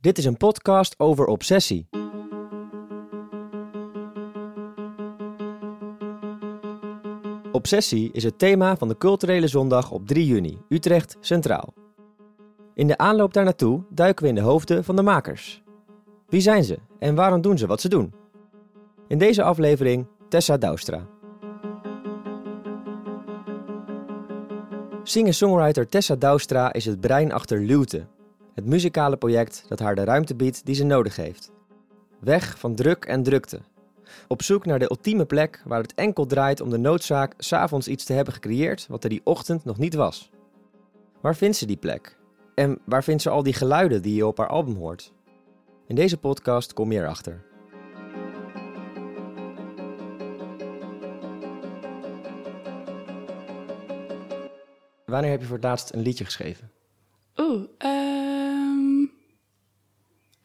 Dit is een podcast over obsessie. Obsessie is het thema van de culturele zondag op 3 juni, Utrecht Centraal. In de aanloop daar naartoe duiken we in de hoofden van de makers. Wie zijn ze en waarom doen ze wat ze doen? In deze aflevering Tessa Douwstra. Singer-songwriter Tessa Douwstra is het brein achter Luwte, het muzikale project dat haar de ruimte biedt die ze nodig heeft. Weg van druk en drukte. Op zoek naar de ultieme plek waar het enkel draait om de noodzaak s'avonds iets te hebben gecreëerd wat er die ochtend nog niet was. Waar vindt ze die plek? En waar vindt ze al die geluiden die je op haar album hoort? In deze podcast kom je erachter. Wanneer heb je voor het laatst een liedje geschreven? Oeh, ehm,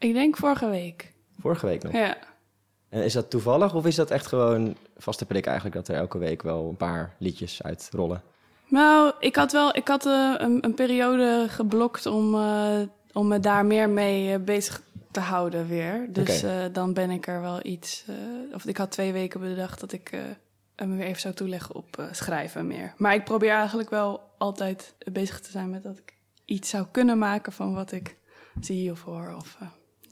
ik denk vorige week. Vorige week nog. Ja. En is dat toevallig of is dat echt gewoon vaste prik eigenlijk dat er elke week wel een paar liedjes uitrollen? Nou, ik had wel ik had, eh, een, een periode geblokt om, eh, om me daar meer mee eh, bezig te houden weer. Dus dan ben ik er wel iets... of ik had twee weken bedacht dat ik me weer even zou toeleggen op schrijven meer. Maar ik probeer eigenlijk wel altijd bezig te zijn met dat ik iets zou kunnen maken van wat ik zie of hoor. Of,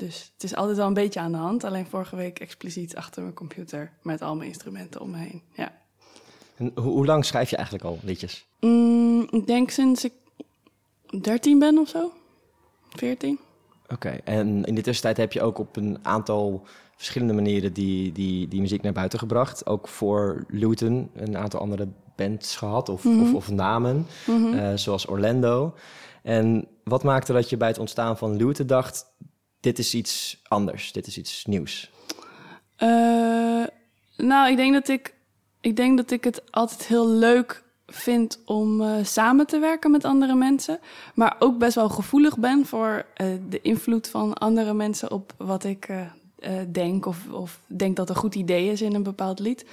dus het is altijd wel een beetje aan de hand. Alleen vorige week expliciet achter mijn computer met al mijn instrumenten om me heen. Ja. En ho- hoe lang schrijf je eigenlijk al liedjes? Mm, ik denk sinds ik 13 ben of zo. 14. Oké, en in de tussentijd heb je ook op een aantal verschillende manieren die, die, die muziek naar buiten gebracht. Ook voor Luton een aantal andere bands gehad of, of, of namen, eh, zoals Orlando. En wat maakte dat je bij het ontstaan van Luton dacht, dit is iets anders, dit is iets nieuws? Eh, nou, ik denk dat ik, ik denk dat ik het altijd heel leuk vind om eh, samen te werken met andere mensen. Maar ook best wel gevoelig ben voor eh, de invloed van andere mensen op wat ik denk. Of, of denk dat een goed idee is in een bepaald lied.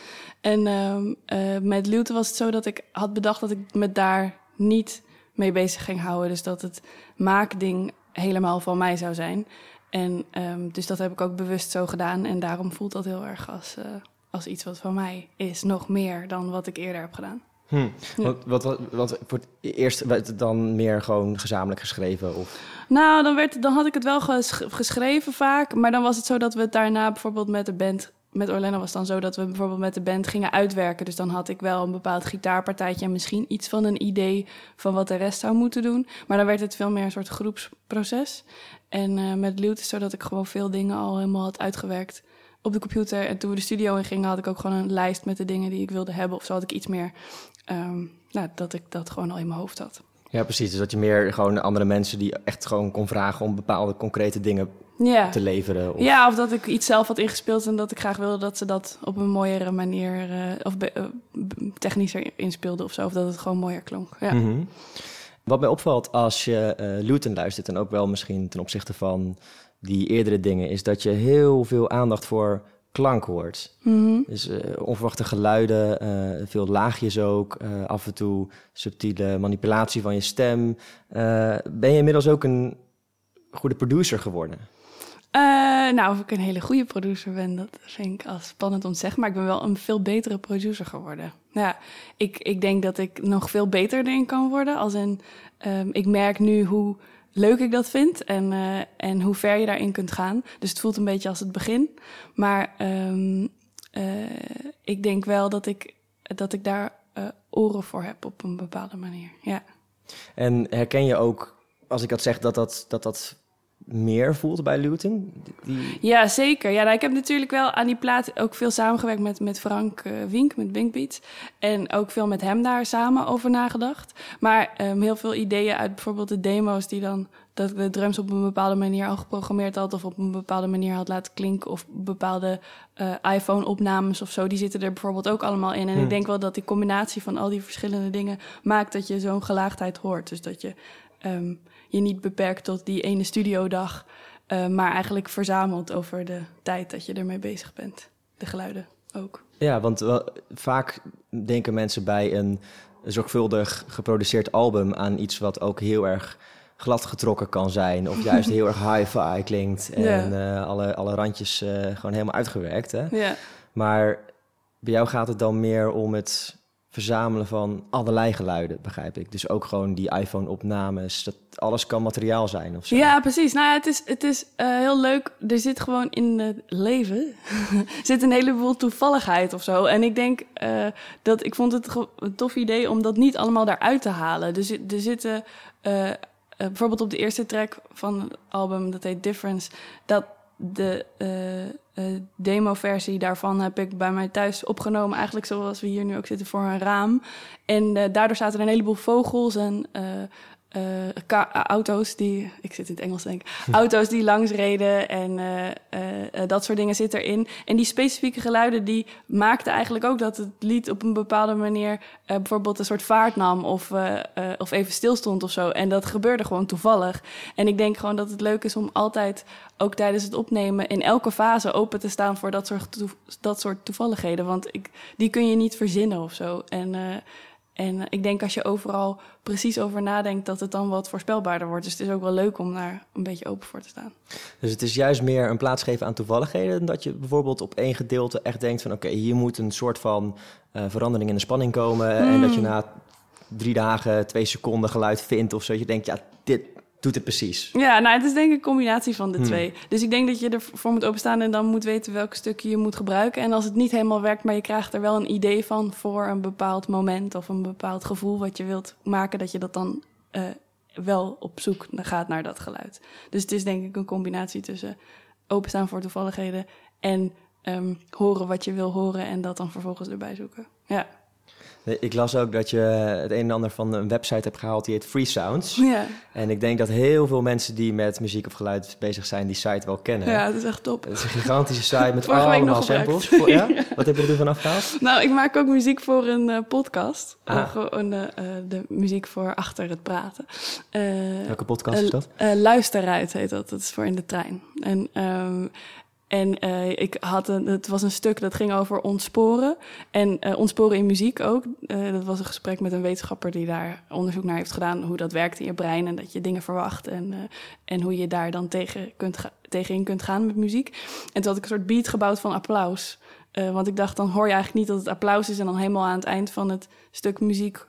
En ehm, eh, met Luwte was het zo dat ik had bedacht dat ik me daar niet mee bezig ging houden. Dus dat het maakding helemaal van mij zou zijn. En ehm, dus dat heb ik ook bewust zo gedaan. En daarom voelt dat heel erg als, eh, als iets wat van mij is. Nog meer dan wat ik eerder heb gedaan. Hm. Wat, wat, wat, wat voor het eerst werd het dan meer gewoon gezamenlijk geschreven? Of... Nou, dan, werd, dan had ik het wel ges- geschreven vaak. Maar dan was het zo dat we het daarna bijvoorbeeld met de band... Met Orlando was het dan zo dat we bijvoorbeeld met de band gingen uitwerken. Dus dan had ik wel een bepaald gitaarpartijtje... en misschien iets van een idee van wat de rest zou moeten doen. Maar dan werd het veel meer een soort groepsproces. En eh, met Luwt is zo dat ik gewoon veel dingen al helemaal had uitgewerkt op de computer. En toen we de studio in gingen, had ik ook gewoon een lijst met de dingen die ik wilde hebben. Of zo had ik iets meer, ehm, nou, dat ik dat gewoon al in mijn hoofd had. Ja, precies. Dus dat je meer gewoon andere mensen die echt gewoon kon vragen om bepaalde concrete dingen te leveren. Of... Ja, of dat ik iets zelf had ingespeeld en dat ik graag wilde dat ze dat op een mooiere manier eh, of be- eh, technischer inspeelden of zo. Of dat het gewoon mooier klonk. Ja. Mhm. Wat mij opvalt als je Luton luistert, en ook wel misschien ten opzichte van die eerdere dingen, is dat je heel veel aandacht voor klank hoort. Mhm. Dus eh, onverwachte geluiden, eh, veel laagjes ook, af en toe subtiele manipulatie van je stem. Ben je inmiddels ook een goede producer geworden? Nou, of ik een hele goede producer ben, dat vind ik al spannend om te zeggen. Maar ik ben wel een veel betere producer geworden. Ja, ik, ik denk dat ik nog veel beter erin kan worden. Als in, ehm, ik merk nu hoe leuk ik dat vind en, eh, en hoe ver je daarin kunt gaan. Dus het voelt een beetje als het begin. Maar ehm, eh, ik denk wel dat ik, dat ik daar eh, oren voor heb op een bepaalde manier. Ja. En herken je ook, als ik dat zeg, dat dat, dat, dat meer voelt bij Luton? Die... Ja, zeker. Ja, nou, ik heb natuurlijk wel aan die plaat ook veel samengewerkt met, met Frank eh, Wink, met Winkbeats. En ook veel met hem daar samen over nagedacht. Maar ehm, heel veel ideeën uit bijvoorbeeld de demo's die dan... dat ik de drums op een bepaalde manier al geprogrammeerd had... of op een bepaalde manier had laten klinken... of bepaalde eh, iPhone-opnames of zo, die zitten er bijvoorbeeld ook allemaal in. En Hmm. ik denk wel dat die combinatie van al die verschillende dingen... maakt dat je zo'n gelaagdheid hoort. Dus dat je ehm, je niet beperkt tot die ene studiodag... Uh, maar eigenlijk verzameld over de tijd dat je ermee bezig bent. De geluiden ook. Ja, want vaak denken mensen bij een zorgvuldig geproduceerd album aan iets wat ook heel erg glad getrokken kan zijn. Of juist heel erg hi-fi klinkt. En eh, alle, alle randjes eh, gewoon helemaal uitgewerkt. Hè? Ja. Maar bij jou gaat het dan meer om het verzamelen van allerlei geluiden, begrijp ik. Dus ook gewoon die iPhone-opnames. Dat alles kan materiaal zijn of zo. Ja, precies. Nou ja, het is, het is eh, heel leuk. Er zit gewoon in het leven zit een heleboel toevalligheid of zo. En ik denk uh, dat ik vond het een tof idee om dat niet allemaal daaruit te halen. Dus er zitten uh, bijvoorbeeld op de eerste track van het album, dat heet Difference, dat de uh, demo-versie daarvan heb ik bij mij thuis opgenomen. Eigenlijk zoals we hier nu ook zitten voor een raam. En uh, daardoor zaten er een heleboel vogels en uh, auto's die, ik zit in het Engels denk ik, auto's die langs reden en uh, uh, dat soort dingen zit erin. En die specifieke geluiden die maakten eigenlijk ook dat het lied op een bepaalde manier bijvoorbeeld een soort vaart nam of, of even stilstond of zo. En dat gebeurde gewoon toevallig. En ik denk gewoon dat het leuk is om altijd, ook tijdens het opnemen, in elke fase open te staan voor dat soort, dat soort toevalligheden. Want ik, die kun je niet verzinnen of zo. En en ik denk als je overal precies over nadenkt, dat het dan wat voorspelbaarder wordt. Dus het is ook wel leuk om daar een beetje open voor te staan. Dus het is juist meer een plaats geven aan toevalligheden. Dat je bijvoorbeeld op één gedeelte echt denkt van oké, hier moet een soort van uh, verandering in de spanning komen. En dat je na drie dagen twee seconden geluid vindt of zo. Je denkt, ja, dit, doet het precies. Ja, nou, het is denk ik een combinatie van de hmm. twee. Dus ik denk dat je ervoor moet openstaan en dan moet weten welk stukje je moet gebruiken. En als het niet helemaal werkt, maar je krijgt er wel een idee van voor een bepaald moment of een bepaald gevoel wat je wilt maken, dat je dat dan uh, wel op zoek gaat naar dat geluid. Dus het is denk ik een combinatie tussen openstaan voor toevalligheden en um, horen wat je wil horen en dat dan vervolgens erbij zoeken. Ja. Ik las ook dat je het een en ander van een website hebt gehaald die heet Free Sounds. Ja. En ik denk dat heel veel mensen die met muziek of geluid bezig zijn, die site wel kennen. Ja, dat is echt top. Het is een gigantische site met allemaal samples. ja? Wat heb je er vanaf gehaald? Nou, ik maak ook muziek voor een uh, podcast. Ah. gewoon uh, de muziek voor achter het praten. Uh, Welke podcast is dat? Luisteruit heet dat. Dat is voor in de trein. En um, en uh, ik had een, het was een stuk dat ging over ontsporen. En uh, ontsporen in muziek ook. Uh, dat was een gesprek met een wetenschapper die daar onderzoek naar heeft gedaan. Hoe dat werkt in je brein en dat je dingen verwacht. En, en hoe je daar dan tegen kunt tegenin kunt gaan met muziek. En toen had ik een soort beat gebouwd van applaus. want ik dacht, dan hoor je eigenlijk niet dat het applaus is. En dan helemaal aan het eind van het stuk muziek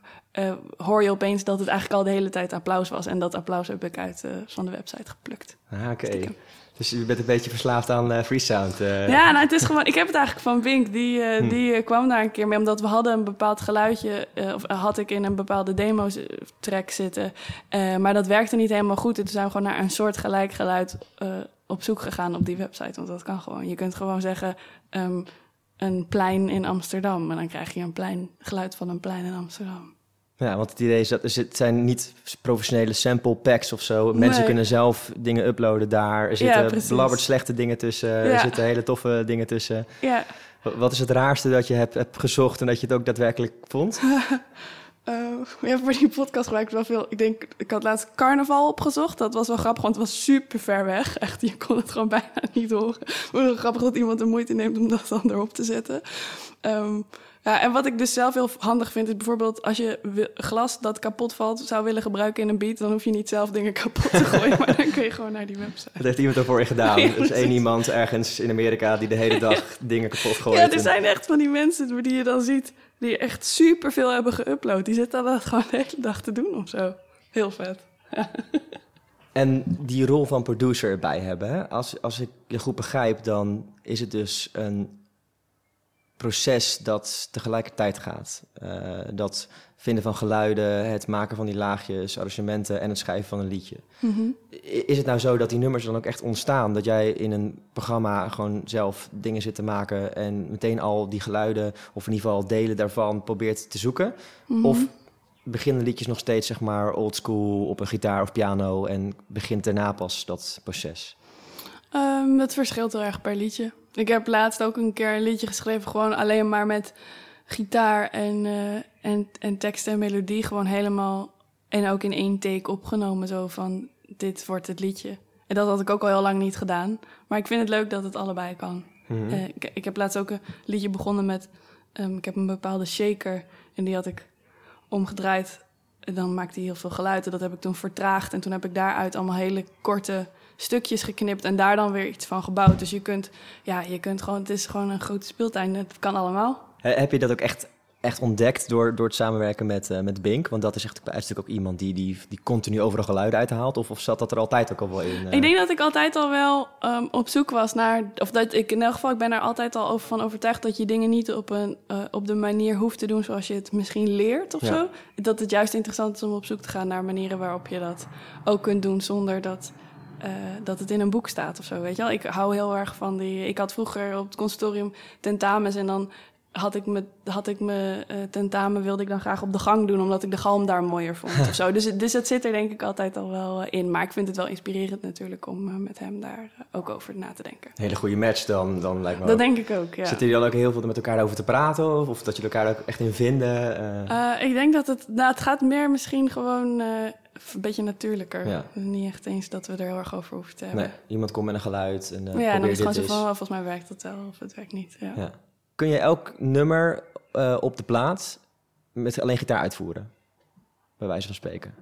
hoor je opeens dat het eigenlijk al de hele tijd applaus was. En dat applaus heb ik uit van de website geplukt. Ah, oké. Okay. Dus je bent een beetje verslaafd aan uh, freesound. Uh. Ja, nou, het is gewoon. Ik heb het eigenlijk van Bink. Die, uh, hm. die kwam daar een keer mee, omdat we hadden een bepaald geluidje. of had ik in een bepaalde demo-track zitten. maar dat werkte niet helemaal goed. En toen zijn we gewoon naar een soort gelijk geluid op zoek gegaan op die website. Want dat kan gewoon. Je kunt gewoon zeggen. Um, een plein in Amsterdam. En dan krijg je een plein, geluid van een plein in Amsterdam. Ja, want het idee is dat het zijn niet professionele sample packs of zo. Mensen kunnen zelf dingen uploaden daar. Er zitten ja, belabberd slechte dingen tussen. Ja. Er zitten hele toffe dingen tussen. Ja. Wat is het raarste dat je hebt, hebt gezocht en dat je het ook daadwerkelijk vond? Uh, ja, voor die podcast gebruik ik wel veel. Ik denk, ik had laatst carnaval opgezocht. Dat was wel grappig, want het was super ver weg. Echt, je kon het gewoon bijna niet horen. Wel grappig dat iemand de moeite neemt om dat dan erop te zetten. Um, ja, en wat ik dus zelf heel handig vind, is bijvoorbeeld als je glas dat kapot valt zou willen gebruiken in een beat, dan hoef je niet zelf dingen kapot te gooien, maar dan kun je gewoon naar die website. Dat heeft iemand ervoor gedaan. Ja, er is één iemand ergens in Amerika die de hele dag dingen kapot gooit. Ja, er zijn echt van die mensen die je dan ziet, die echt super veel hebben geüpload. Die zitten dat gewoon de hele dag te doen of zo. Heel vet. En die rol van producer erbij hebben, Als, als ik je goed begrijp, dan is het dus een proces dat tegelijkertijd gaat. Uh, dat vinden van geluiden, het maken van die laagjes, arrangementen en het schrijven van een liedje. Mm -hmm. Is het nou zo dat die nummers dan ook echt ontstaan? Dat jij in een programma gewoon zelf dingen zit te maken en meteen al die geluiden, of in ieder geval delen daarvan, probeert te zoeken? Mm -hmm. Of beginnen liedjes nog steeds zeg maar old school op een gitaar of piano en begint daarna pas dat proces? Um, dat verschilt heel erg per liedje. Ik heb laatst ook een keer een liedje geschreven, gewoon alleen maar met gitaar en, uh, en, en tekst en melodie. Gewoon helemaal en ook in één take opgenomen. Zo van: dit wordt het liedje. En dat had ik ook al heel lang niet gedaan. Maar ik vind het leuk dat het allebei kan. Mm -hmm. uh, ik, ik, heb laatst ook een liedje begonnen met. Um, ik heb een bepaalde shaker en die had ik omgedraaid dan maakt hij heel veel geluid. En dat heb ik toen vertraagd. En toen heb ik daaruit allemaal hele korte stukjes geknipt en daar dan weer iets van gebouwd. Dus je kunt, ja, je kunt gewoon, het is gewoon een grote speeltuin. Het kan allemaal. Heb je dat ook echt, echt ontdekt door, door het samenwerken met, uh, met Bink? Want dat is echt bij ook iemand die, die, die continu overal geluiden uithaalt. Of, of zat dat er altijd ook al wel in? Uh... Ik denk dat ik altijd al wel um, op zoek was naar, of dat ik in elk geval, ik ben er altijd al over van overtuigd dat je dingen niet op, een, uh, op de manier hoeft te doen zoals je het misschien leert of ja. zo. Dat het juist interessant is om op zoek te gaan naar manieren waarop je dat ook kunt doen zonder dat uh, dat het in een boek staat of zo, weet je wel. Ik hou heel erg van die... Ik had vroeger op het consultorium tentamens en dan had ik me, had ik me uh, tentamen wilde ik dan graag op de gang doen, omdat ik de galm daar mooier vond of zo. Dus, dus het zit er denk ik altijd al wel uh, in. Maar ik vind het wel inspirerend natuurlijk om uh, met hem daar ook over na te denken. Een hele goede match dan, dan lijkt me Dat denk ik ook, ja. Zitten jullie dan ook heel veel met elkaar over te praten? Of, of dat jullie elkaar ook echt in vinden? ik denk dat het, nou, het gaat meer misschien gewoon een beetje natuurlijker. Ja. Niet echt eens dat we er heel erg over hoeven te hebben. Nee, iemand komt met een geluid en uh, Ja, en dan is het gewoon zo van, volgens mij werkt het wel of het werkt niet. Ja. ja. Kun je elk nummer uh, op de plaats met alleen gitaar uitvoeren? Bij wijze van spreken.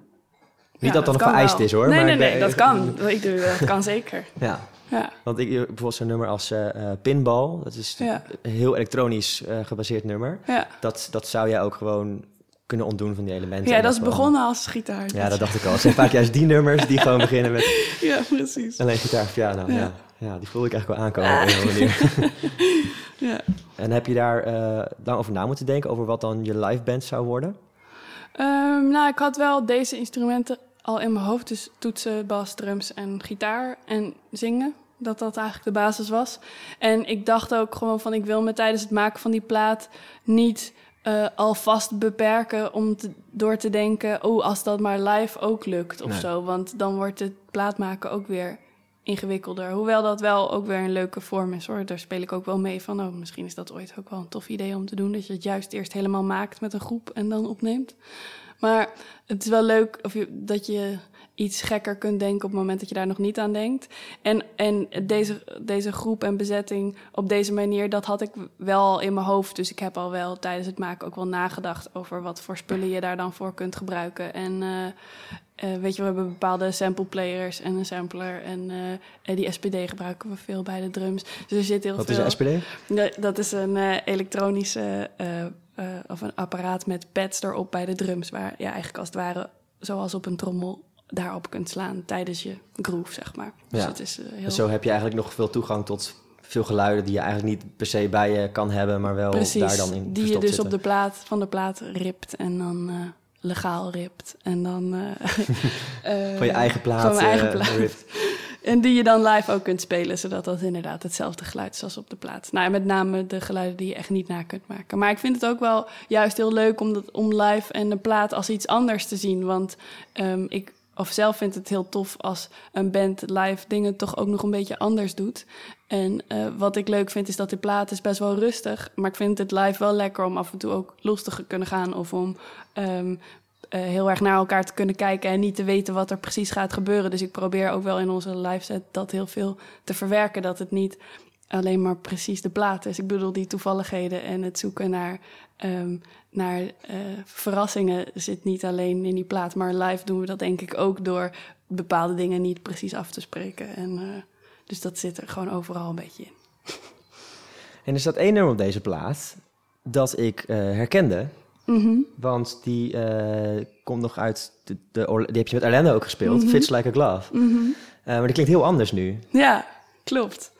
Niet dat dat nog vereist wel. is hoor. Nee, maar nee, nee, dat kan. Ik doe, dat kan zeker. Ja. ja. Want ik bijvoorbeeld zo'n nummer als uh, Pinball, dat is ja. een heel elektronisch uh, gebaseerd nummer. Ja. Dat, dat zou jij ook gewoon kunnen ontdoen van die elementen. Ja, dat is begonnen als gitaar. Ja, dat dacht ik al. Het zijn vaak juist die nummers die gewoon beginnen met... Ja, precies. Alleen gitaar of piano, ja. ja. ja. die voelde ik eigenlijk wel aankomen op een manier. ja. En heb je daar uh, lang over na moeten denken... over wat dan je live band zou worden? Um, nou, ik had wel deze instrumenten al in mijn hoofd. Dus toetsen, bas, drums en gitaar en zingen. Dat dat eigenlijk de basis was. En ik dacht ook gewoon van... ik wil me tijdens het maken van die plaat niet uh, alvast beperken om te, door te denken, oh, als dat maar live ook lukt of zo. Want dan wordt het plaatmaken ook weer ingewikkelder. Hoewel dat wel ook weer een leuke vorm is hoor. Daar speel ik ook wel mee van, oh, misschien is dat ooit ook wel een tof idee om te doen. Dat je het juist eerst helemaal maakt met een groep en dan opneemt. Maar het is wel leuk of je, dat je iets gekker kunt denken op het moment dat je daar nog niet aan denkt. En, en deze, deze groep en bezetting op deze manier, dat had ik wel in mijn hoofd. Dus ik heb al wel tijdens het maken ook wel nagedacht over wat voor spullen je daar dan voor kunt gebruiken. En uh, uh, weet je, we hebben bepaalde sample players en een sampler. En uh, die SPD gebruiken we veel bij de drums. Dus er zit heel wat veel. Wat is een SPD? dat is een elektronische. Of een apparaat met pads erop bij de drums, waar ja, eigenlijk als het ware, zoals op een trommel, daarop kunt slaan tijdens je groove, zeg maar. Dus ja. het is, uh, heel... Zo heb je eigenlijk nog veel toegang tot veel geluiden die je eigenlijk niet per se bij je kan hebben, maar wel Precies, daar dan in die je dus zitten. op de plaat van de plaat ript en dan uh, legaal ript en dan uh, van je eigen plaat, van mijn eigen plaat. ript. En die je dan live ook kunt spelen, zodat dat inderdaad hetzelfde geluid is als op de plaat. Nou, met name de geluiden die je echt niet na kunt maken. Maar ik vind het ook wel juist heel leuk om, dat, om live en de plaat als iets anders te zien. Want um, ik of zelf vind het heel tof als een band live dingen toch ook nog een beetje anders doet. En uh, wat ik leuk vind is dat die plaat is best wel rustig. Maar ik vind het live wel lekker om af en toe ook los te kunnen gaan. Of om um, uh, heel erg naar elkaar te kunnen kijken en niet te weten wat er precies gaat gebeuren. Dus ik probeer ook wel in onze live set dat heel veel te verwerken. Dat het niet alleen maar precies de plaat is. Ik bedoel, die toevalligheden en het zoeken naar um, naar uh, verrassingen zit niet alleen in die plaat, maar live doen we dat denk ik ook door bepaalde dingen niet precies af te spreken. En, uh, dus dat zit er gewoon overal een beetje in. En er staat één nummer op deze plaat dat ik herkende. Mm -hmm. Want die komt nog uit, de, de, die heb je met Orlando ook gespeeld, mm -hmm. Fits Like a Glove. Mm -hmm. maar die klinkt heel anders nu. Ja, klopt.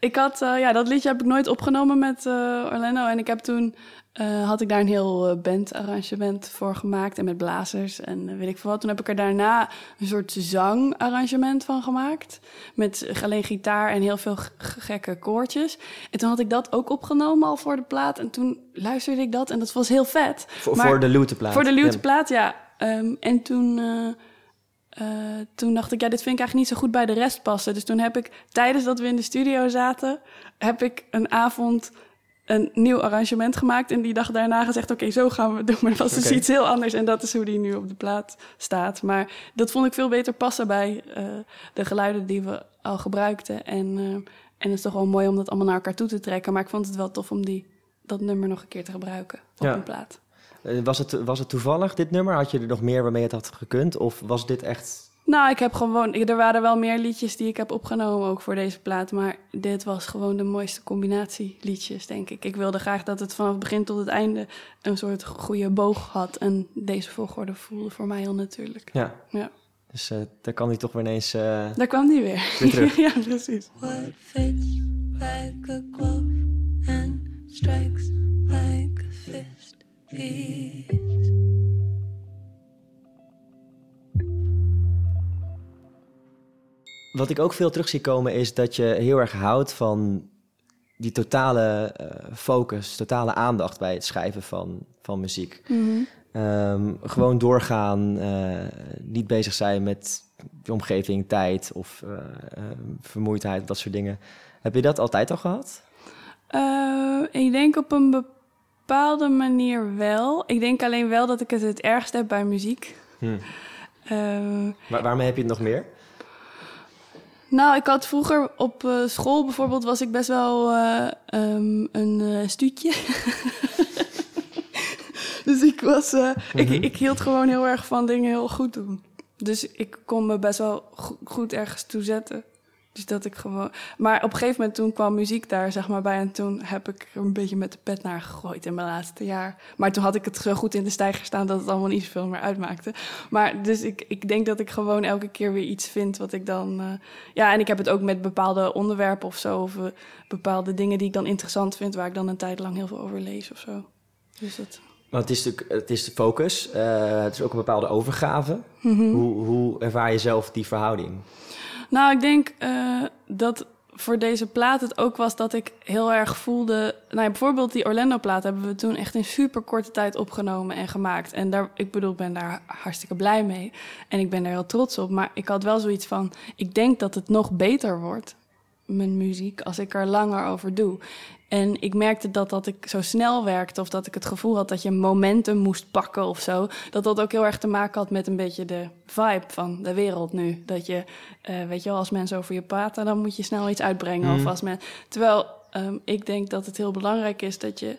Ik had, ja, dat liedje heb ik nooit opgenomen met Orlando. En ik heb toen uh, had ik daar een heel bandarrangement voor gemaakt en met blazers en weet ik veel wat. Toen heb ik er daarna een soort zangarrangement van gemaakt. Met alleen gitaar en heel veel gekke koortjes. En toen had ik dat ook opgenomen al voor de plaat. En toen luisterde ik dat en dat was heel vet. Voor, maar, voor de luteplaat? Voor de luteplaat, ja. ja. Um, en toen... toen dacht ik, ja, dit vind ik eigenlijk niet zo goed bij de rest passen. Dus toen heb ik, tijdens dat we in de studio zaten, heb ik een avond een nieuw arrangement gemaakt. En die dag daarna gezegd, oké, okay, zo gaan we het doen. Maar dat was dus iets heel anders. En dat is hoe die nu op de plaat staat. Maar dat vond ik veel beter passen bij uh, de geluiden die we al gebruikten. En, uh, en het is toch wel mooi om dat allemaal naar elkaar toe te trekken. Maar ik vond het wel tof om die, dat nummer nog een keer te gebruiken op ja. een plaat. Eh, was, het, was het toevallig, dit nummer? Had je er nog meer waarmee het had gekund? Of was dit echt... Nou, ik heb gewoon... Er waren wel meer liedjes die ik heb opgenomen ook voor deze plaat. Maar dit was gewoon de mooiste combinatie liedjes, denk ik. Ik wilde graag dat het vanaf het begin tot het einde een soort goede boog had. En deze volgorde voelde voor mij heel natuurlijk. Ja. Ja. Dus eh, daar kan hij toch weer ineens... eh, Daar kwam die weer. Weer terug. ja, precies. What fits like a glove and strikes is Wat ik ook veel terug zie komen is dat je heel erg houdt van die totale eh, focus, totale aandacht bij het schrijven van, van muziek. Mhm. Ehm, gewoon doorgaan, eh, niet bezig zijn met je omgeving, tijd of eh, vermoeidheid, dat soort dingen. Heb je dat altijd al gehad? Eh, ik denk op een bepaalde manier wel. Ik denk alleen wel dat ik het het ergst heb bij muziek. Hm. Eh, Waar, waarmee heb je het nog meer? Nou, ik had vroeger op eh, school bijvoorbeeld was ik best wel eh, ehm, een stuutje. dus ik was, ik, ik hield gewoon heel erg van dingen heel goed doen. Dus ik kon me best wel go- goed ergens toe zetten. Dus dat ik gewoon. Maar op een gegeven moment toen kwam muziek daar zeg maar bij en toen heb ik er een beetje met de pet naar gegooid in mijn laatste jaar. Maar toen had ik het zo goed in de stijger staan dat het allemaal niet zoveel meer uitmaakte. Maar dus ik, ik denk dat ik gewoon elke keer weer iets vind wat ik dan. eh, ja, en ik heb het ook met bepaalde onderwerpen of zo. Of eh, bepaalde dingen die ik dan interessant vind, waar ik dan een tijd lang heel veel over lees of zo. Dus dat. Want het is natuurlijk het is de focus, eh, het is ook een bepaalde overgave. Hoe, hoe ervaar je zelf die verhouding? Nou, ik denk eh, dat voor deze plaat het ook was dat ik heel erg voelde. Nou, bijvoorbeeld die Orlando-plaat hebben we toen echt in super korte tijd opgenomen en gemaakt. En daar, ik bedoel, ik ben daar hartstikke blij mee. En ik ben daar heel trots op. Maar ik had wel zoiets van: ik denk dat het nog beter wordt, mijn muziek, als ik er langer over doe. En ik merkte dat dat ik zo snel werkte, of dat ik het gevoel had dat je momentum moest pakken of zo. Dat dat ook heel erg te maken had met een beetje de vibe van de wereld nu. Dat je, eh, weet je wel, als mensen over je praten, dan moet je snel iets uitbrengen. Of als men, terwijl ehm, ik denk dat het heel belangrijk is dat je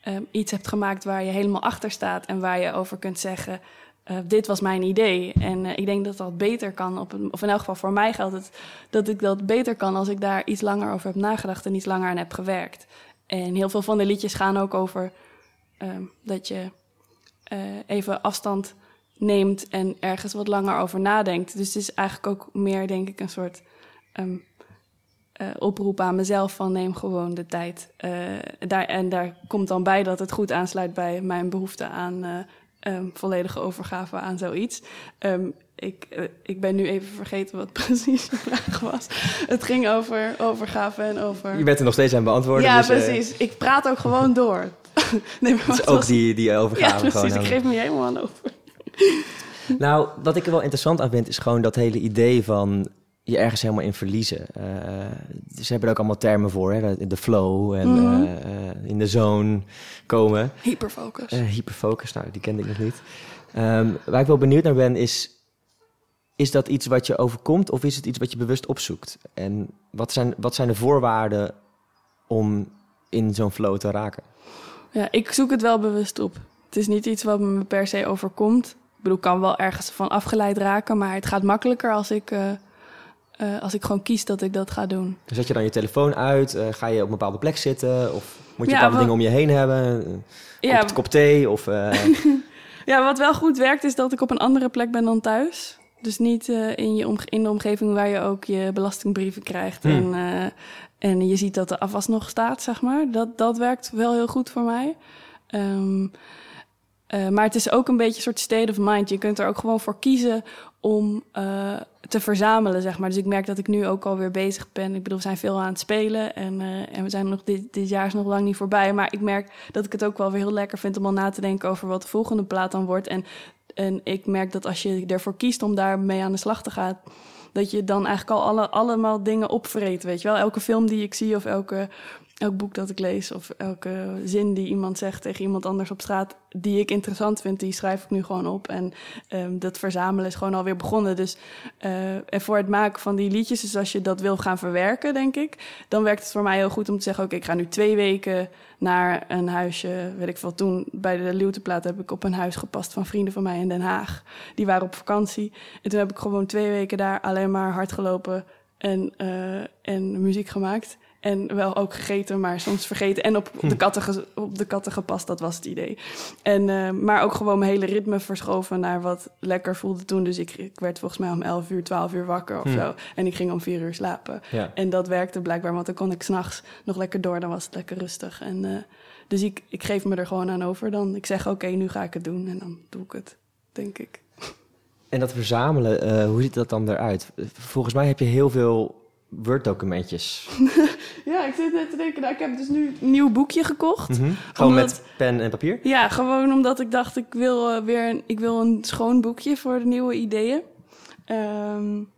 ehm, iets hebt gemaakt waar je helemaal achter staat en waar je over kunt zeggen. Eh, dit was mijn idee. En eh, ik denk dat dat beter kan. Op een, of in elk geval voor mij geldt het dat ik dat beter kan als ik daar iets langer over heb nagedacht en iets langer aan heb gewerkt. En heel veel van de liedjes gaan ook over ehm, dat je eh, even afstand neemt en ergens wat langer over nadenkt. Dus het is eigenlijk ook meer, denk ik, een soort ehm, eh, oproep aan mezelf van neem gewoon de tijd. Daar, en daar komt dan bij dat het goed aansluit bij mijn behoefte aan ehm, volledige overgave aan zoiets. Ehm, ik, eh, ik ben nu even vergeten wat precies de vraag was. Het ging over overgave en over... Je bent er nog steeds aan beantwoorden. ja, dus, eh, precies. Ik praat ook gewoon door. nee, maar het is wat ook was- die, die overgave Ja, precies. Ik geef me helemaal aan over. Nou, wat ik er wel interessant aan vind, is gewoon dat hele idee van je ergens helemaal in verliezen. Eh, ze hebben er ook allemaal termen voor, hè? de flow en Mhm. eh, in de zone komen. Hyperfocus. Eh, hyperfocus, nou, die kende ik nog niet. Ehm, waar ik wel benieuwd naar ben, is... Is dat iets wat je overkomt of is het iets wat je bewust opzoekt? En wat zijn, wat zijn de voorwaarden om in zo'n flow te raken? Ja, ik zoek het wel bewust op. Het is niet iets wat me per se overkomt. Ik bedoel, ik kan wel ergens van afgeleid raken, maar het gaat makkelijker als ik, eh, eh, als ik gewoon kies dat ik dat ga doen. Zet je dan je telefoon uit? Eh, ga je op een bepaalde plek zitten? Of moet je Ja, bepaalde dingen om je heen hebben? Een Ja, kop, kop thee? Of, eh, ja, wat wel goed werkt is dat ik op een andere plek ben dan thuis. Dus niet eh, in, je omge- in de omgeving waar je ook je belastingbrieven krijgt. Hmm. En, eh, en je ziet dat de afwas nog staat, zeg maar. Dat, dat werkt wel heel goed voor mij. Ehm, eh, maar het is ook een beetje een soort state of mind. Je kunt er ook gewoon voor kiezen om eh, te verzamelen, zeg maar. Dus ik merk dat ik nu ook alweer bezig ben. Ik bedoel, we zijn veel aan het spelen en, eh, en we zijn nog dit, dit jaar is nog lang niet voorbij. Maar ik merk dat ik het ook wel weer heel lekker vind om al na te denken over wat de volgende plaat dan wordt. En, en ik merk dat als je ervoor kiest om daarmee aan de slag te gaan, dat je dan eigenlijk al alle, allemaal dingen opvreet, weet je wel. Elke film die ik zie of elke elk boek dat ik lees of elke zin die iemand zegt tegen iemand anders op straat, die ik interessant vind, die schrijf ik nu gewoon op. En ehm, dat verzamelen is gewoon alweer begonnen. Dus uh, en voor het maken van die liedjes, dus als je dat wil gaan verwerken, denk ik, dan werkt het voor mij heel goed om te zeggen: Oké, ik ga nu twee weken naar een huisje. Weet ik veel. Toen bij de Leeuwteplaat heb ik op een huis gepast van vrienden van mij in Den Haag. Die waren op vakantie. En toen heb ik gewoon twee weken daar alleen maar hard gelopen en, uh, en muziek gemaakt. En wel ook gegeten, maar soms vergeten. En op, de, hm. katten op de katten gepast, dat was het idee. En, uh, maar ook gewoon mijn hele ritme verschoven naar wat lekker voelde toen. Dus ik, ik werd volgens mij om 11 uur, 12 uur wakker of hm. zo. En ik ging om 4 uur slapen. Ja. En dat werkte blijkbaar, want dan kon ik s'nachts nog lekker door. Dan was het lekker rustig. En, uh, dus ik, ik geef me er gewoon aan over dan. Ik zeg, oké, okay, nu ga ik het doen. En dan doe ik het, denk ik. En dat verzamelen, uh, hoe ziet dat dan eruit? Volgens mij heb je heel veel Word-documentjes. ja, ik zit net te denken, nou, ik heb dus nu een nieuw boekje gekocht. Mm -hmm. Gewoon omdat, met pen en papier? Ja, gewoon omdat ik dacht, ik wil uh, weer een, ik wil een schoon boekje voor de nieuwe ideeën. Um,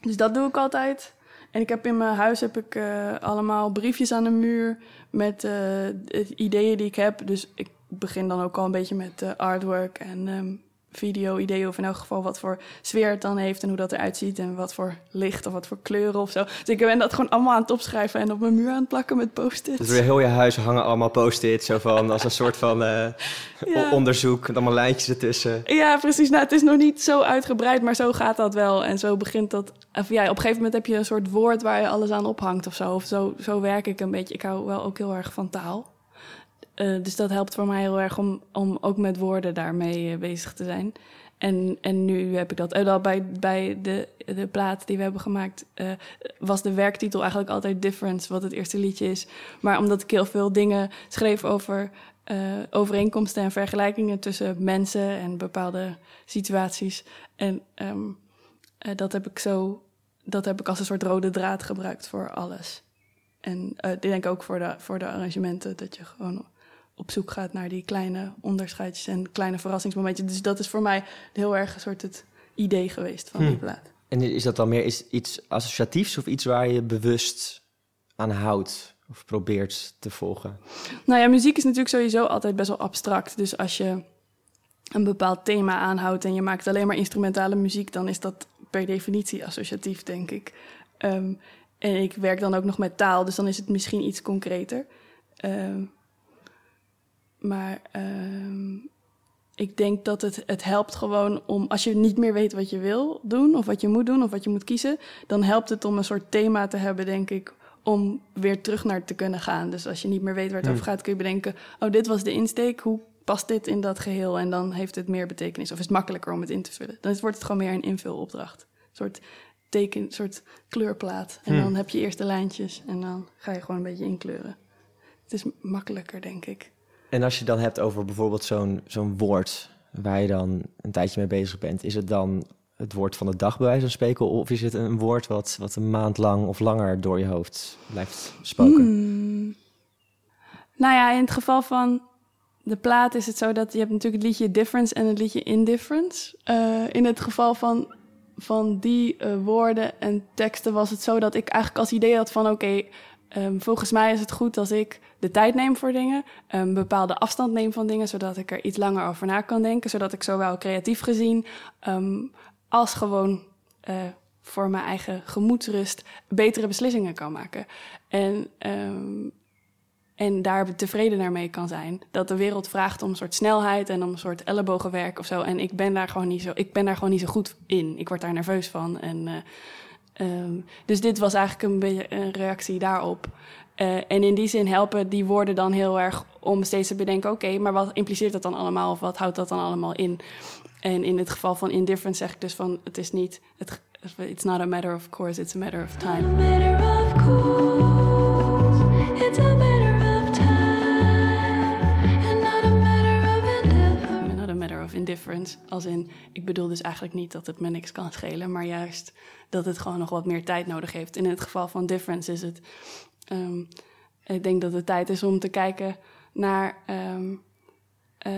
dus dat doe ik altijd. En ik heb in mijn huis heb ik uh, allemaal briefjes aan de muur met uh, ideeën die ik heb. Dus ik begin dan ook al een beetje met artwork en um, video-idee, of in elk geval wat voor sfeer het dan heeft en hoe dat eruit ziet en wat voor licht of wat voor kleuren of zo. Dus ik ben dat gewoon allemaal aan het opschrijven en op mijn muur aan het plakken met post-its. Dus door heel je huis hangen allemaal post-its, zo van als een soort van uh, ja. onderzoek, met allemaal lijntjes ertussen. Ja, precies. Nou, het is nog niet zo uitgebreid, maar zo gaat dat wel. En zo begint dat. Of ja, op een gegeven moment heb je een soort woord waar je alles aan ophangt of zo. Of zo, zo werk ik een beetje. Ik hou wel ook heel erg van taal. Uh, dus dat helpt voor mij heel erg om, om ook met woorden daarmee uh, bezig te zijn. En, en nu heb ik dat. Al bij, bij de, de plaat die we hebben gemaakt, uh, was de werktitel eigenlijk altijd Difference, wat het eerste liedje is. Maar omdat ik heel veel dingen schreef over overeenkomsten en vergelijkingen tussen mensen en bepaalde situaties. En um, dat heb ik zo. Dat heb ik als een soort rode draad gebruikt voor alles. En ik denk ook voor de, voor de arrangementen, dat je gewoon op zoek gaat naar die kleine onderscheidjes en kleine verrassingsmomentjes. Dus dat is voor mij heel erg een soort het idee geweest van die hm. plaat. En is dat dan meer is iets associatiefs of iets waar je bewust aan houdt of probeert te volgen? Nou ja, muziek is natuurlijk sowieso altijd best wel abstract. Dus als je een bepaald thema aanhoudt en je maakt alleen maar instrumentale muziek, dan is dat per definitie associatief, denk ik. Um, en ik werk dan ook nog met taal, dus dan is het misschien iets concreter. Um, maar uh, ik denk dat het, het helpt gewoon om, als je niet meer weet wat je wil doen, of wat je moet doen, of wat je moet kiezen, dan helpt het om een soort thema te hebben, denk ik, om weer terug naar te kunnen gaan. Dus als je niet meer weet waar het over gaat, kun je bedenken: oh, dit was de insteek, hoe past dit in dat geheel? En dan heeft het meer betekenis, of is het makkelijker om het in te vullen. Dan wordt het gewoon meer een invulopdracht. Een soort teken, soort kleurplaat. En hmm. dan heb je eerst de lijntjes en dan ga je gewoon een beetje inkleuren. Het is makkelijker, denk ik. En als je dan hebt over bijvoorbeeld zo'n zo'n woord waar je dan een tijdje mee bezig bent, is het dan het woord van de dag bij wijze van spreken? Of is het een woord wat, wat een maand lang of langer door je hoofd blijft spoken? Hmm. Nou ja, in het geval van de plaat is het zo dat je hebt natuurlijk het liedje Difference en het liedje Indifference. Uh, in het geval van, van die uh, woorden en teksten was het zo dat ik eigenlijk als idee had van oké, Um, volgens mij is het goed als ik de tijd neem voor dingen, een um, bepaalde afstand neem van dingen, zodat ik er iets langer over na kan denken, zodat ik zowel creatief gezien um, als gewoon uh, voor mijn eigen gemoedsrust betere beslissingen kan maken. En, en daar tevreden naar mee kan zijn. Dat de wereld vraagt om een soort snelheid en om een soort ellebogenwerk of zo. En ik ben daar gewoon niet zo, ik ben daar gewoon niet zo goed in. Ik word daar nerveus van. En uh, Um, dus dit was eigenlijk een een reactie daarop. Uh, en in die zin helpen die woorden dan heel erg om steeds te bedenken: oké, maar wat impliceert dat dan allemaal of wat houdt dat dan allemaal in? En in het geval van indifference zeg ik dus van: het is niet, het, it's not a matter of course, it's a matter of time. Als in, ik bedoel dus eigenlijk niet dat het me niks kan schelen, maar juist dat het gewoon nog wat meer tijd nodig heeft. In het geval van difference is het. Um, ik denk dat het tijd is om te kijken naar um, eh,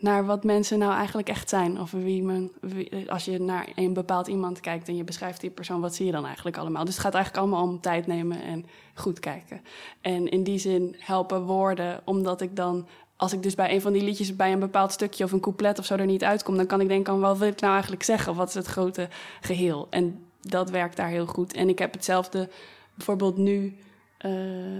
naar wat mensen nou eigenlijk echt zijn. Of wie men, wie- als je naar een bepaald iemand kijkt en je beschrijft die persoon, wat zie je dan eigenlijk allemaal? Dus het gaat eigenlijk allemaal om tijd nemen en goed kijken. En in die zin helpen woorden, omdat ik dan, als ik dus bij een van die liedjes bij een bepaald stukje of een couplet of zo er niet uitkom, dan kan ik denken, aan wat wil ik nou eigenlijk zeggen? Wat is het grote geheel? En dat werkt daar heel goed. En ik heb hetzelfde, bijvoorbeeld nu. eh,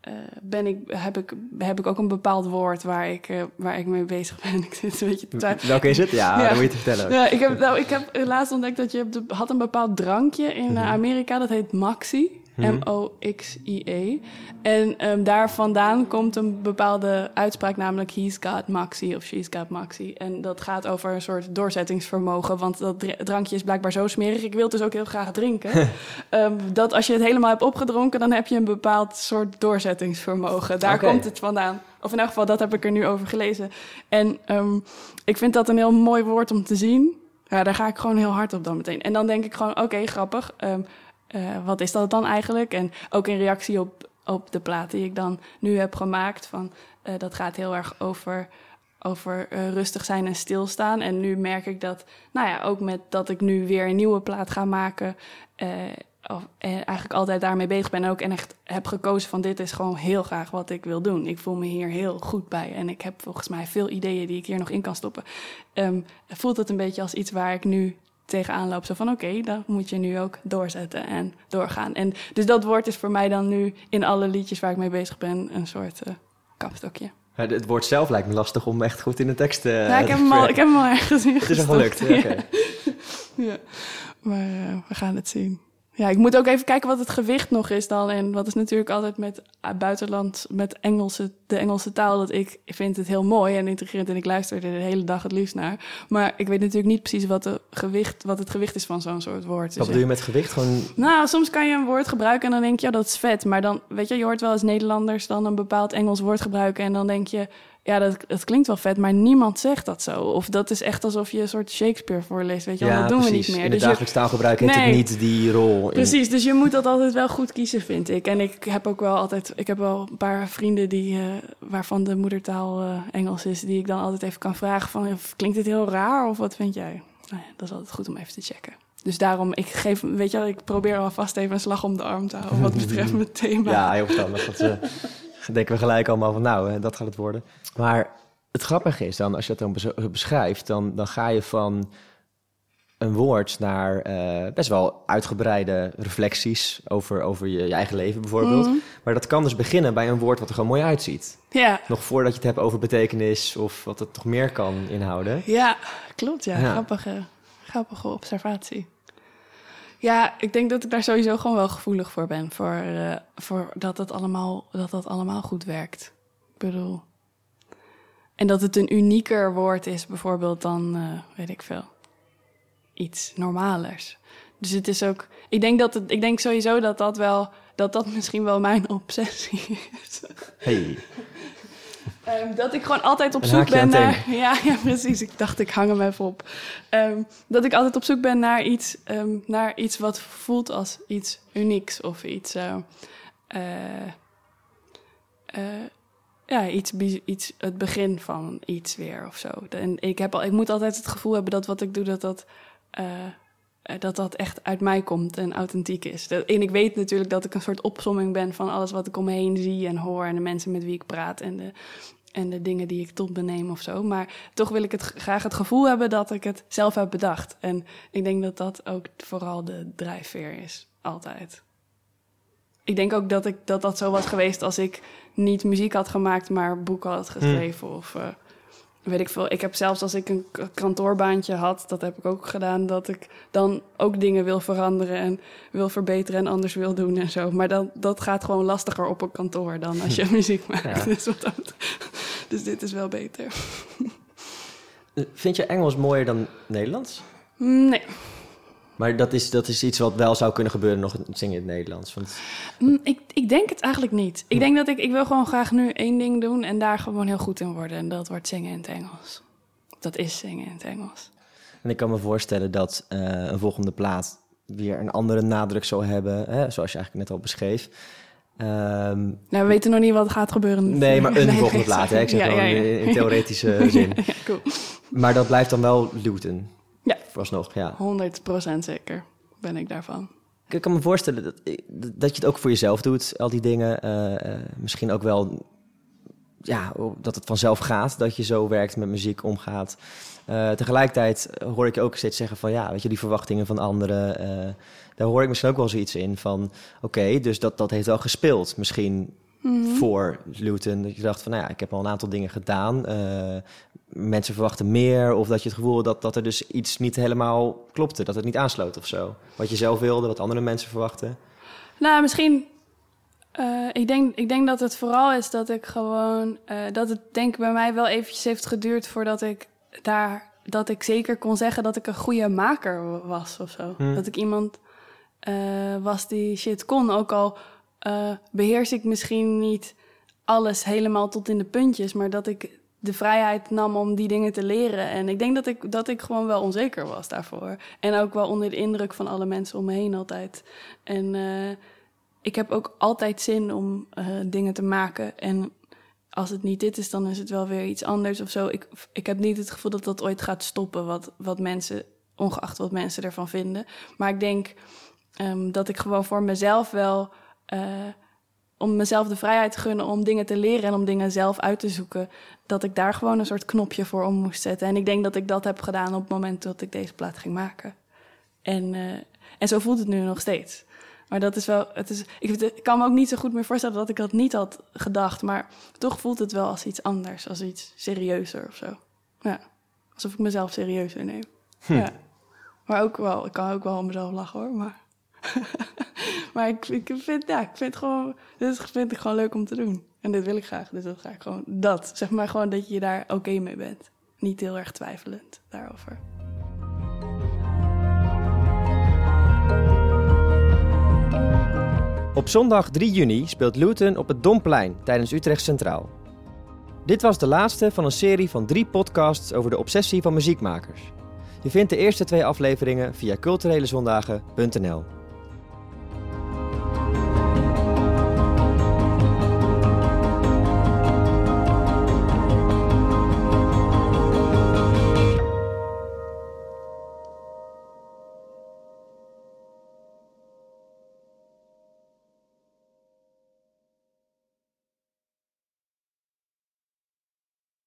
eh, ben ik, heb, ik, heb ik ook een bepaald woord waar ik, eh, waar ik mee bezig ben. Ik zit een beetje te. Welke is het? Ja, Ja. dat moet je te vertellen. Ja, ik heb, nou, ik heb laatst ontdekt dat je de- had een bepaald drankje in eh, Amerika. Dat heet Maxi. Mhm. M-O-X-I-E. En ehm, daar vandaan komt een bepaalde uitspraak, namelijk he's got Maxi of she's got Maxi. En dat gaat over een soort doorzettingsvermogen, want dat dr- drankje is blijkbaar zo smerig. Ik wil het dus ook heel graag drinken. Ehm, dat als je het helemaal hebt opgedronken, dan heb je een bepaald soort doorzettingsvermogen. Daar komt het vandaan. Of in elk geval, dat heb ik er nu over gelezen. En ehm, ik vind dat een heel mooi woord om te zien. Ja, daar ga ik gewoon heel hard op dan meteen. En dan denk ik gewoon, oké, grappig. Eh, wat is dat dan eigenlijk? En ook in reactie op, op de plaat die ik dan nu heb gemaakt. Van, eh, dat gaat heel erg over, over eh, rustig zijn en stilstaan. En nu merk ik dat, nou ja, ook met dat ik nu weer een nieuwe plaat ga maken. of, eigenlijk altijd daarmee bezig ben. En ook en echt heb gekozen van dit is gewoon heel graag wat ik wil doen. Ik voel me hier heel goed bij. En ik heb volgens mij veel ideeën die ik hier nog in kan stoppen. Ehm, voelt het een beetje als iets waar ik nu tegenaan loop. Zo van oké, dan moet je nu ook doorzetten en doorgaan. En dus dat woord is voor mij dan nu in alle liedjes waar ik mee bezig ben een soort eh, kapstokje. Ja, Het woord zelf lijkt me lastig om echt goed in de tekst te ja, ik heb, hem al, ik heb hem al ergens in Het is al gelukt. ja, oké. Ja. Maar eh, we gaan het zien. Ja, ik moet ook even kijken wat het gewicht nog is dan. En wat is natuurlijk altijd met uh, buitenland, met Engelse, de Engelse taal. Dat ik vind het heel mooi en intrigerend en ik luister er de hele dag het liefst naar. Maar ik weet natuurlijk niet precies wat, de gewicht, wat het gewicht is van zo'n soort woord. Wat Dus bedoel je met gewicht? Gewoon... nou, soms kan je een woord gebruiken en dan denk je, ja, dat is vet. Maar dan, weet je, je hoort wel eens Nederlanders dan een bepaald Engels woord gebruiken. En dan denk je, ja, dat, dat klinkt wel vet, maar niemand zegt dat zo. Of dat is echt alsof je een soort Shakespeare voorleest, weet je wel. dat doen we niet meer. In het Dus je, dagelijks taalgebruik heeft Nee. het niet die rol. In... precies, dus je moet dat altijd wel goed kiezen, vind ik. En ik heb ook wel altijd, ik heb wel een paar vrienden die, eh, waarvan de moedertaal eh, Engels is, die ik dan altijd even kan vragen van, klinkt dit heel raar of wat vind jij? Nou ja, dat is altijd goed om even te checken. Dus daarom, ik geef, weet je wel, ik probeer alvast even een slag om de arm te houden wat betreft mijn thema. Ja, heel verstandig. Want ze denken we gelijk allemaal van, nou, hè, dat gaat het worden. Maar het grappige is dan, als je dat dan bes- beschrijft, dan, dan ga je van een woord naar eh, best wel uitgebreide reflecties over, over je, je eigen leven bijvoorbeeld. Mhm. Maar dat kan dus beginnen bij een woord wat er gewoon mooi uitziet. Ja, Nog voordat je het hebt over betekenis of wat het nog meer kan inhouden. ja, klopt. Ja, Ja. Grappige, grappige observatie. Ja, ik denk dat ik daar sowieso gewoon wel gevoelig voor ben. Voor, eh, voor dat, allemaal, dat dat allemaal goed werkt. Ik bedoel... En dat het een unieker woord is bijvoorbeeld dan, eh, weet ik veel, iets normalers. Dus het is ook... Ik denk, dat het, ik denk sowieso dat dat wel... Dat dat misschien wel mijn obsessie is. Hey. Ehm, dat ik gewoon altijd op zoek ben naar. Ja, ja, precies. Ik dacht, ik hang hem even op. Ehm, dat ik altijd op zoek ben naar iets, ehm, naar iets wat voelt als iets unieks of iets. eh, ja, iets, iets, het begin van iets weer of zo. En ik, heb al, ik moet altijd het gevoel hebben dat wat ik doe, dat dat, dat, dat echt uit mij komt en authentiek is. En ik weet natuurlijk dat ik een soort opsomming ben van alles wat ik om me heen zie en hoor en de mensen met wie ik praat en de, en de dingen die ik tot me neem of zo. Maar toch wil ik het graag het gevoel hebben dat ik het zelf heb bedacht. En ik denk dat dat ook vooral de drijfveer is, altijd. Ik denk ook dat, ik, dat dat zo was geweest als ik niet muziek had gemaakt, maar boeken had geschreven. Of eh, weet ik veel. Ik heb zelfs als ik een kantoorbaantje had, dat heb ik ook gedaan, dat ik dan ook dingen wil veranderen en wil verbeteren en anders wil doen en zo. Maar dan, dat gaat gewoon lastiger op een kantoor dan als je muziek maakt. Ja. Dus, wat dus dit is wel beter. Vind je Engels mooier dan Nederlands? Nee. Maar dat is, dat is iets wat wel zou kunnen gebeuren nog zingen in het Nederlands. Want Mm, Ik, ik denk het eigenlijk niet. Ik denk dat ik, ik wil gewoon graag nu één ding doen en daar gewoon heel goed in worden. En dat wordt zingen in het Engels. Dat is zingen in het Engels. En ik kan me voorstellen dat eh, een volgende plaat weer een andere nadruk zou hebben, hè, zoals je eigenlijk net al beschreef. Ehm, Nou, we weten nog niet wat gaat gebeuren. nee, maar een Nee, volgende plaat, hè? Ik zeg ja, gewoon ja, ja. in theoretische zin. Cool. Maar dat blijft dan wel Luton. Ja. Vooralsnog, ja. 100% zeker ben ik daarvan. Ik kan me voorstellen dat, dat je het ook voor jezelf doet, al die dingen. Eh, eh, misschien ook wel ja, dat het vanzelf gaat, dat je zo werkt met muziek omgaat. Eh, tegelijkertijd hoor ik je ook steeds zeggen van ja, weet je, die verwachtingen van anderen. daar hoor ik misschien ook wel zoiets in van oké, dus dat, dat heeft wel gespeeld. Misschien Mhm. voor Luton. Dat je dacht van, nou ja, ik heb al een aantal dingen gedaan. Eh, mensen verwachten meer. Of dat je het gevoel had dat, dat er dus iets niet helemaal klopte. Dat het niet aansloot of zo. Wat je zelf wilde, wat andere mensen verwachten. Nou, misschien. eh, ik, denk, ik denk dat het vooral is dat ik gewoon. eh, dat het denk ik bij mij wel eventjes heeft geduurd voordat ik daar. Dat ik zeker kon zeggen dat ik een goede maker was of zo. Hmm. Dat ik iemand was die shit kon. Ook al eh, beheers ik misschien niet alles helemaal tot in de puntjes, maar dat ik de vrijheid nam om die dingen te leren. En ik denk dat ik, dat ik gewoon wel onzeker was daarvoor. En ook wel onder de indruk van alle mensen om me heen altijd. En eh, ik heb ook altijd zin om eh, dingen te maken. En als het niet dit is, dan is het wel weer iets anders of zo. Ik, ik heb niet het gevoel dat dat ooit gaat stoppen, wat, wat mensen, ongeacht wat mensen ervan vinden. Maar ik denk ehm, dat ik gewoon voor mezelf wel. Eh, om mezelf de vrijheid te gunnen om dingen te leren en om dingen zelf uit te zoeken, dat ik daar gewoon een soort knopje voor om moest zetten. En ik denk dat ik dat heb gedaan op het moment dat ik deze plaat ging maken. En, eh, en zo voelt het nu nog steeds. Maar dat is wel, het is, ik, kan me ook niet zo goed meer voorstellen dat ik dat niet had gedacht. Maar toch voelt het wel als iets anders, als iets serieuzer of zo. Ja, alsof ik mezelf serieuzer neem. Ja. Maar ook wel, ik kan ook wel om mezelf lachen hoor. Maar, maar ik, vind, ja, ik vind gewoon, dit vind ik gewoon leuk om te doen. En dit wil ik graag, dus dat ga ik gewoon, dat. Zeg maar gewoon dat je daar oké mee bent. Niet heel erg twijfelend daarover. Op zondag 3 juni speelt Luton op het Domplein tijdens Utrecht Centraal. Dit was de laatste van een serie van drie podcasts over de obsessie van muziekmakers. Je vindt de eerste twee afleveringen via culturelezondagen.nl.